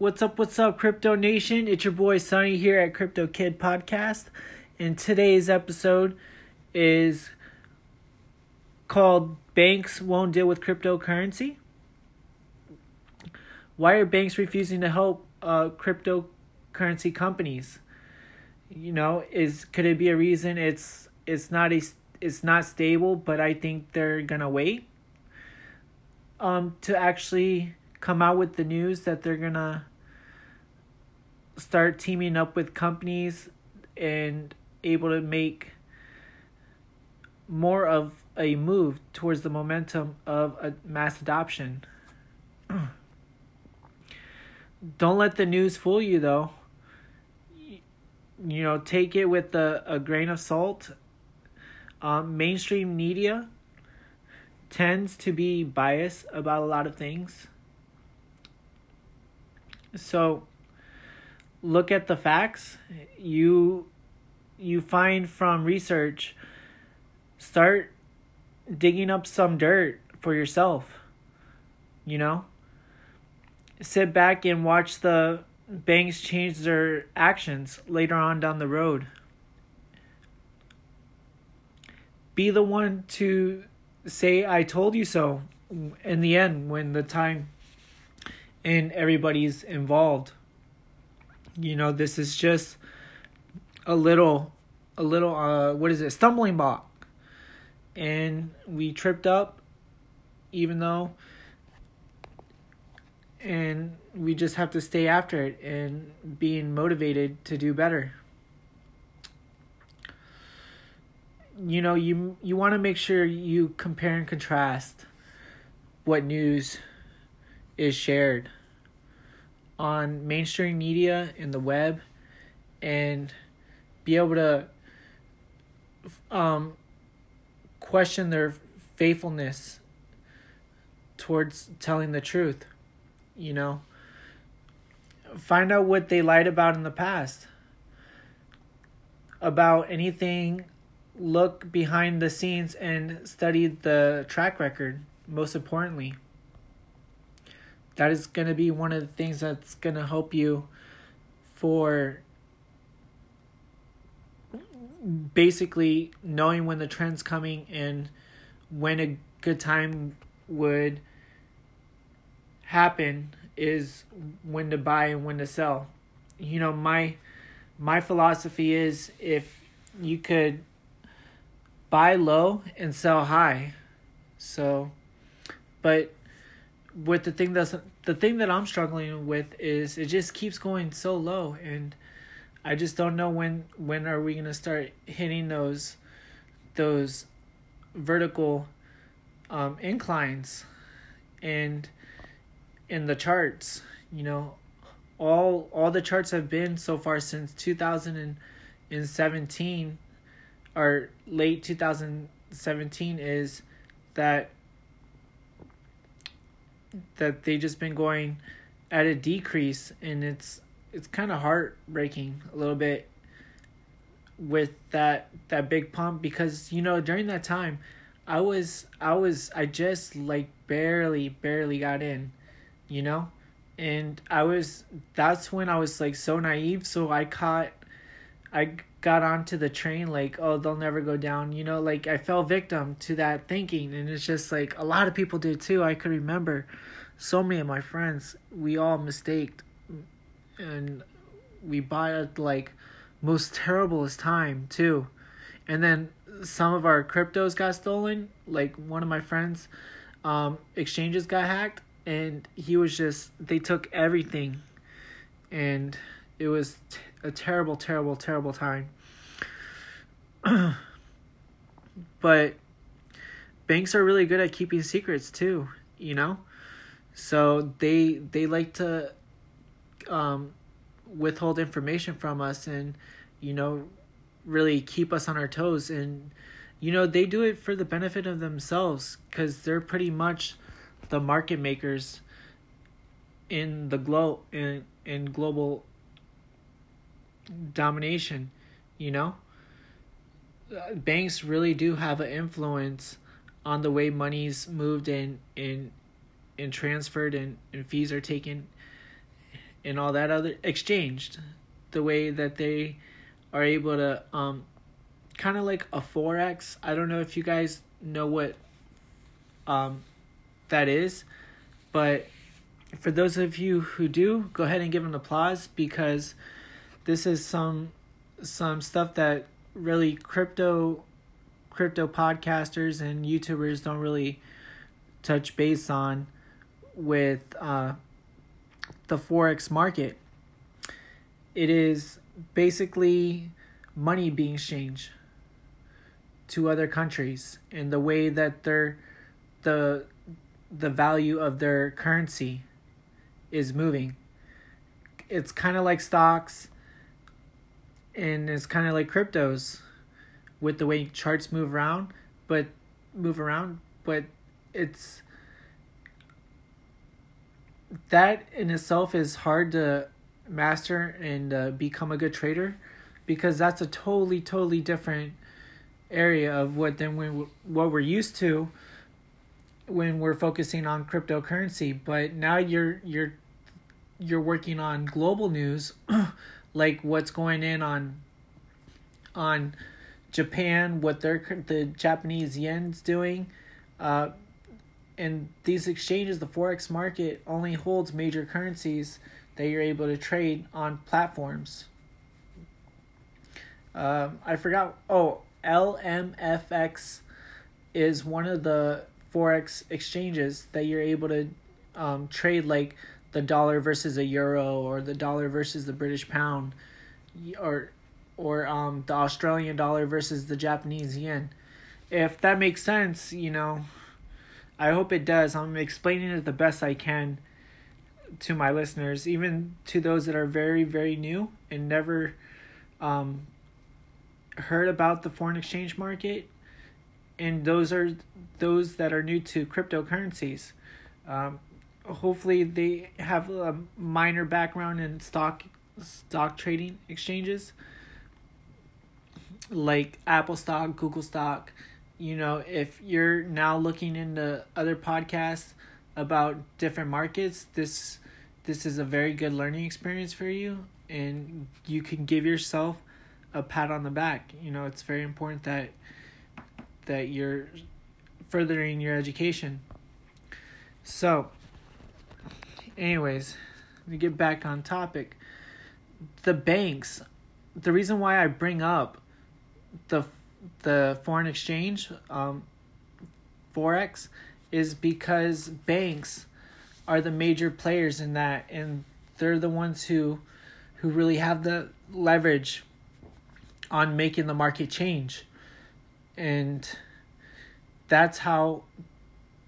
What's up, what's up, Crypto Nation? It's your boy Sonny here at Crypto Kid Podcast. And today's episode is called Banks Won't Deal with Cryptocurrency. Why are banks refusing to help uh, cryptocurrency companies? You know, is could it be a reason it's it's not a it's not stable, but I think they're gonna wait um to actually come out with the news that they're gonna start teaming up with companies and able to make more of a move towards the momentum of a mass adoption. Don't let the news fool you though. You know, take it with a, a grain of salt. Um, mainstream media tends to be biased about a lot of things. So, look at the facts. You you find from research start digging up some dirt for yourself you know? Sit back and watch the banks change their actions later on down the road be the one to say i told you so in the end when the time and everybody's involved. You know this is just a little a little uh what is it? Stumbling block. And we tripped up even though and we just have to stay after it and being motivated to do better you know you you want to make sure you compare and contrast what news is shared on mainstream media and the web and be able to um, question their faithfulness towards telling the truth. You know, find out what they lied about in the past, about anything, look behind the scenes and study the track record, most importantly that is going to be one of the things that's going to help you for basically knowing when the trend's coming and when a good time would happen is when to buy and when to sell. You know, my my philosophy is if you could buy low and sell high. So but with the thing that's the thing that I'm struggling with is it just keeps going so low and I just don't know when when are we gonna start hitting those those vertical um, inclines and in the charts you know all all the charts have been so far since 2017 or late 2017 is that that they just been going at a decrease and it's it's kind of heartbreaking a little bit with that that big pump because you know during that time I was I was I just like barely barely got in, you know? And I was that's when I was like so naive so I caught I got onto the train like oh they'll never go down you know like I fell victim to that thinking and it's just like a lot of people did too I could remember so many of my friends, we all mistaked and we buy at like most terriblest time too. And then some of our cryptos got stolen. Like one of my friends, um, exchanges got hacked and he was just they took everything and it was t- a terrible terrible terrible time but banks are really good at keeping secrets too you know? So they they like to um, withhold information from us and you know really keep us on our toes. And you know they do it for the benefit of themselves because they're pretty much the market makers in the globe in in global domination you know banks really do have an influence on the way money's moved and and and transferred and, and fees are taken and all that other exchanged the way that they are able to um kind of like a forex i don't know if you guys know what um that is but for those of you who do go ahead and give an applause because this is some some stuff that really crypto crypto podcasters and youtubers don't really touch base on with uh the forex market it is basically money being exchanged to other countries and the way that their the the value of their currency is moving. It's kind of like stocks and it's kind of like cryptos with the way charts move around, but move around, but it's that in itself is hard to master and uh, become a good trader because that's a totally totally different area of what than we what we're used to when we're focusing on cryptocurrency. But now you're you're you're working on global news like what's going in on on Japan what their the Japanese yen's doing uh and these exchanges the forex market only holds major currencies that you're able to trade on platforms um, I forgot. Oh, LMFX is one of the forex exchanges that you're able to um, trade like the dollar versus a euro or the dollar versus the British pound or or um the Australian dollar versus the Japanese yen. If that makes sense, you know, I hope it does. I'm explaining it the best I can to my listeners, even to those that are very very new and never um heard about the foreign exchange market, and those are those that are new to cryptocurrencies. Um, hopefully, they have a minor background in stock stock trading exchanges, like Apple stock, Google stock. You know, if you're now looking into other podcasts about different markets, this this is a very good learning experience for you, and you can give yourself a pat on the back. You know, it's very important that that you're furthering your education. So, anyways, to get back on topic, the banks. The reason why I bring up the the foreign exchange, um, forex, is because banks are the major players in that, and they're the ones who who really have the leverage on making the market change. And that's how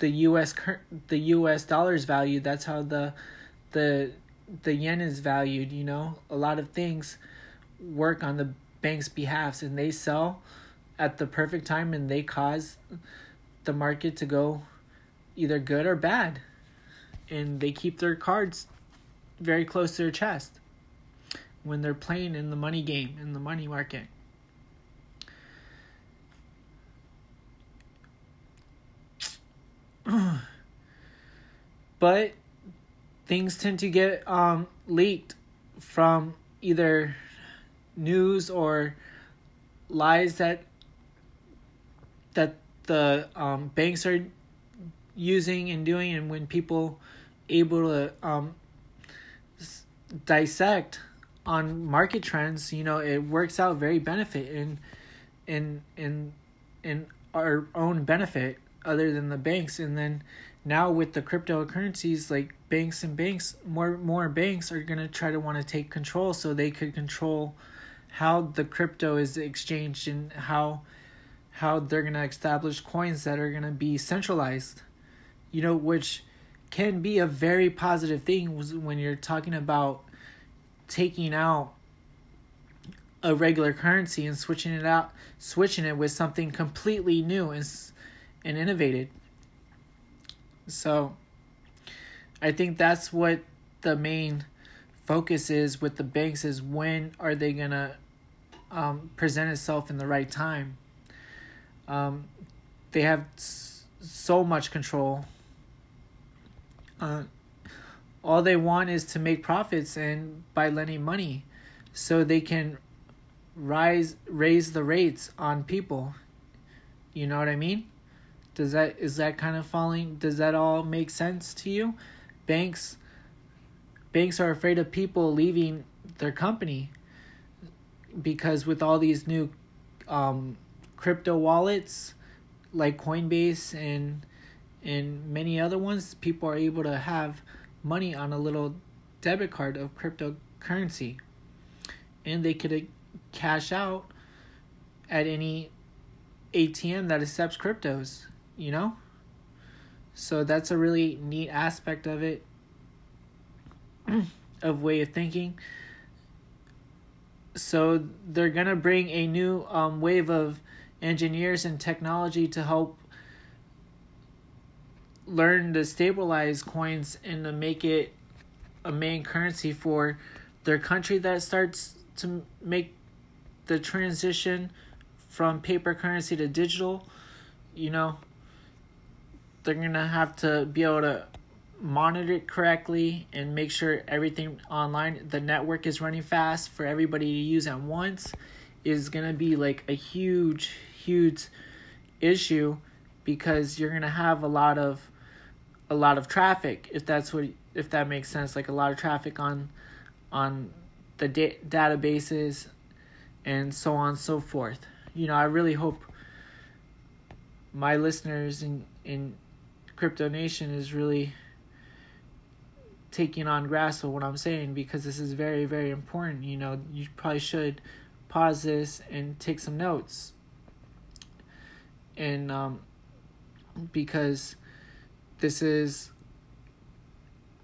the US the US dollar is valued. That's how the the the yen is valued, you know. A lot of things work on the bank's behalf and they sell at the perfect time and they cause the market to go either good or bad. And they keep their cards very close to their chest when they're playing in the money game, in the money market. But things tend to get um, leaked from either news or lies that that the um, banks are using and doing and when people able to um, dissect on market trends, you know, it works out very benefit in in in in our own benefit other than the banks. And then now with the cryptocurrencies like banks and banks more more banks are going to try to want to take control so they could control how the crypto is exchanged and how how they're going to establish coins that are going to be centralized. You know which can be a very positive thing when you're talking about taking out a regular currency and switching it out switching it with something completely new and and innovated so i think that's what the main focus is with the banks is when are they gonna um, present itself in the right time. Um, they have so much control. Uh, all they want is to make profits and by lending money so they can rise raise the rates on people. You know what i mean does that is that kind of falling does that all make sense to you? Banks banks are afraid of people leaving their company because with all these new um, crypto wallets like coinbase and and many other ones people are able to have money on a little debit card of cryptocurrency. And they could cash out at any ATM that accepts cryptos, you know? So that's a really neat aspect of it of way of thinking. So they're going to bring a new um, wave of engineers and technology to help learn to stabilize coins and to make it a main currency for their country that starts to make the transition from paper currency to digital, you know, they're to have to be able to monitor it correctly and make sure everything online, the network is running fast for everybody to use at once is to be like a huge, huge issue because you're to have a lot of a lot of traffic if that's what if that makes sense like a lot of traffic on on the da- databases and so on and so forth. You know i really hope my listeners in in crypto nation is really taking on grasp of what i'm saying because this is very very important you know you probably should pause this and take some notes and um because this is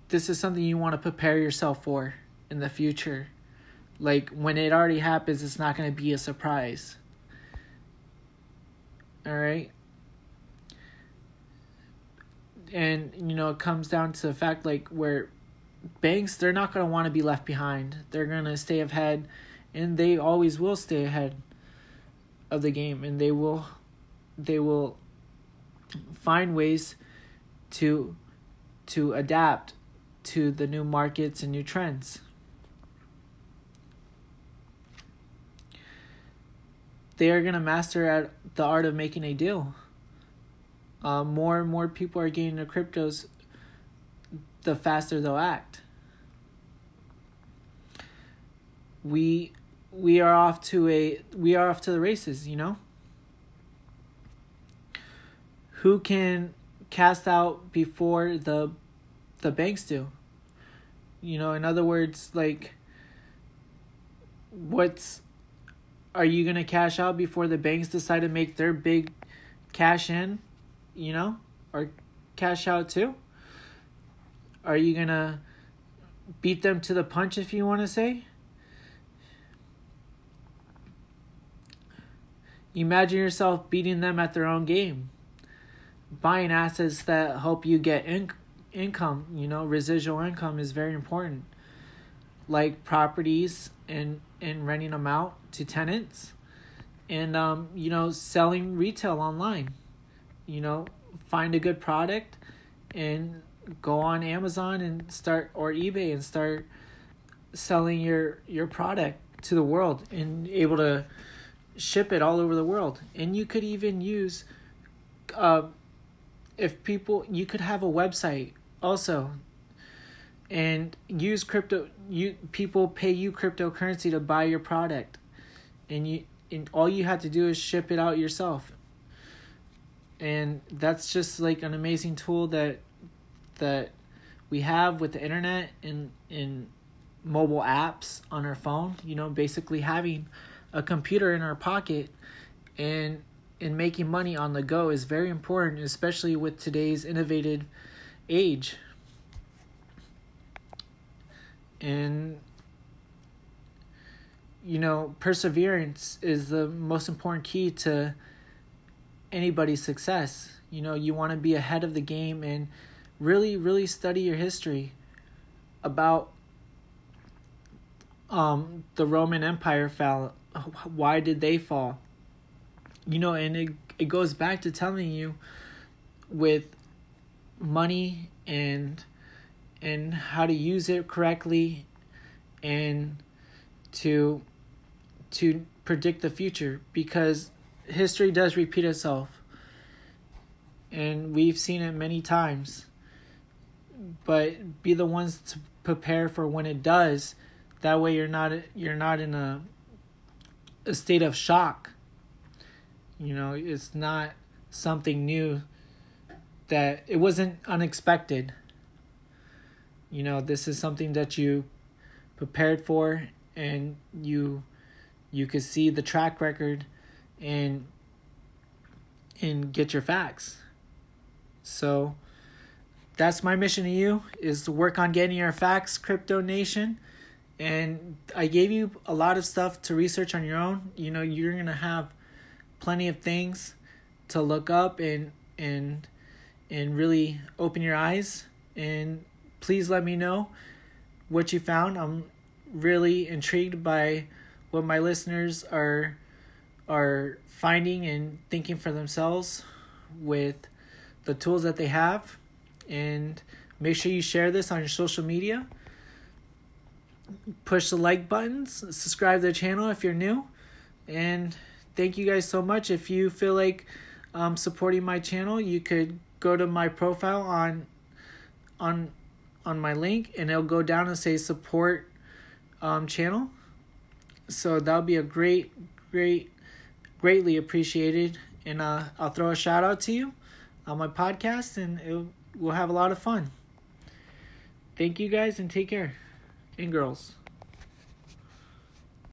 this is something you want to prepare yourself for in the future. Like when it already happens, it's not going to be a surprise. All right? And you know, it comes down to the fact like where banks they're not going to want to be left behind. They're going to stay ahead and they always will stay ahead of the game and they will they will find ways to to adapt to the new markets and new trends. They are going to master at the art of making a deal. Uh, more and more people are getting into cryptos, the faster they'll act. We we are off to a we are off to the races, you know. Who can cast out before the the banks do. You know, in other words, like what's are you going to cash out before the banks decide to make their big cash in, you know, or cash out too? Are you going to beat them to the punch if you want to say? Imagine yourself beating them at their own game buying assets that help you get in- income, you know, residual income is very important. Like properties and and renting them out to tenants and um, you know, selling retail online. You know, find a good product and go on Amazon and start or eBay and start selling your your product to the world and able to ship it all over the world. And you could even use uh, if people you could have a website also and use crypto you people pay you cryptocurrency to buy your product and you and all you have to do is ship it out yourself and that's just like an amazing tool that that we have with the internet and in mobile apps on our phone you know basically having a computer in our pocket and and making money on the go is very important, especially with today's innovative age. And you know, perseverance is the most important key to anybody's success. You know, you want to be ahead of the game and really, really study your history about um, the Roman Empire fell. Why did they fall? you know, and it it goes back to telling you with money and and how to use it correctly and to to predict the future because history does repeat itself. And we've seen it many times. But be the ones to prepare for when it does. That way you're not you're not in a a state of shock. You know it's not something new that it wasn't unexpected. You know this is something that you prepared for and you you could see the track record and and get your facts. So that's my mission to you is to work on getting your facts crypto nation. And i gave you a lot of stuff to research on your own. You know you're gonna have plenty of things to look up and and and really open your eyes. And please let me know what you found. I'm really intrigued by what my listeners are are finding and thinking for themselves with the tools that they have. And make sure you share this on your social media. Push the like buttons. Subscribe to the channel if you're new. And thank you guys so much. If you feel like um, supporting my channel you could go to my profile on on on my link and it'll go down and say support um, channel. So that'll be a great great greatly appreciated and uh, i'll throw a shout out to you on my podcast and it, we'll have a lot of fun. Thank you guys and take care. And girls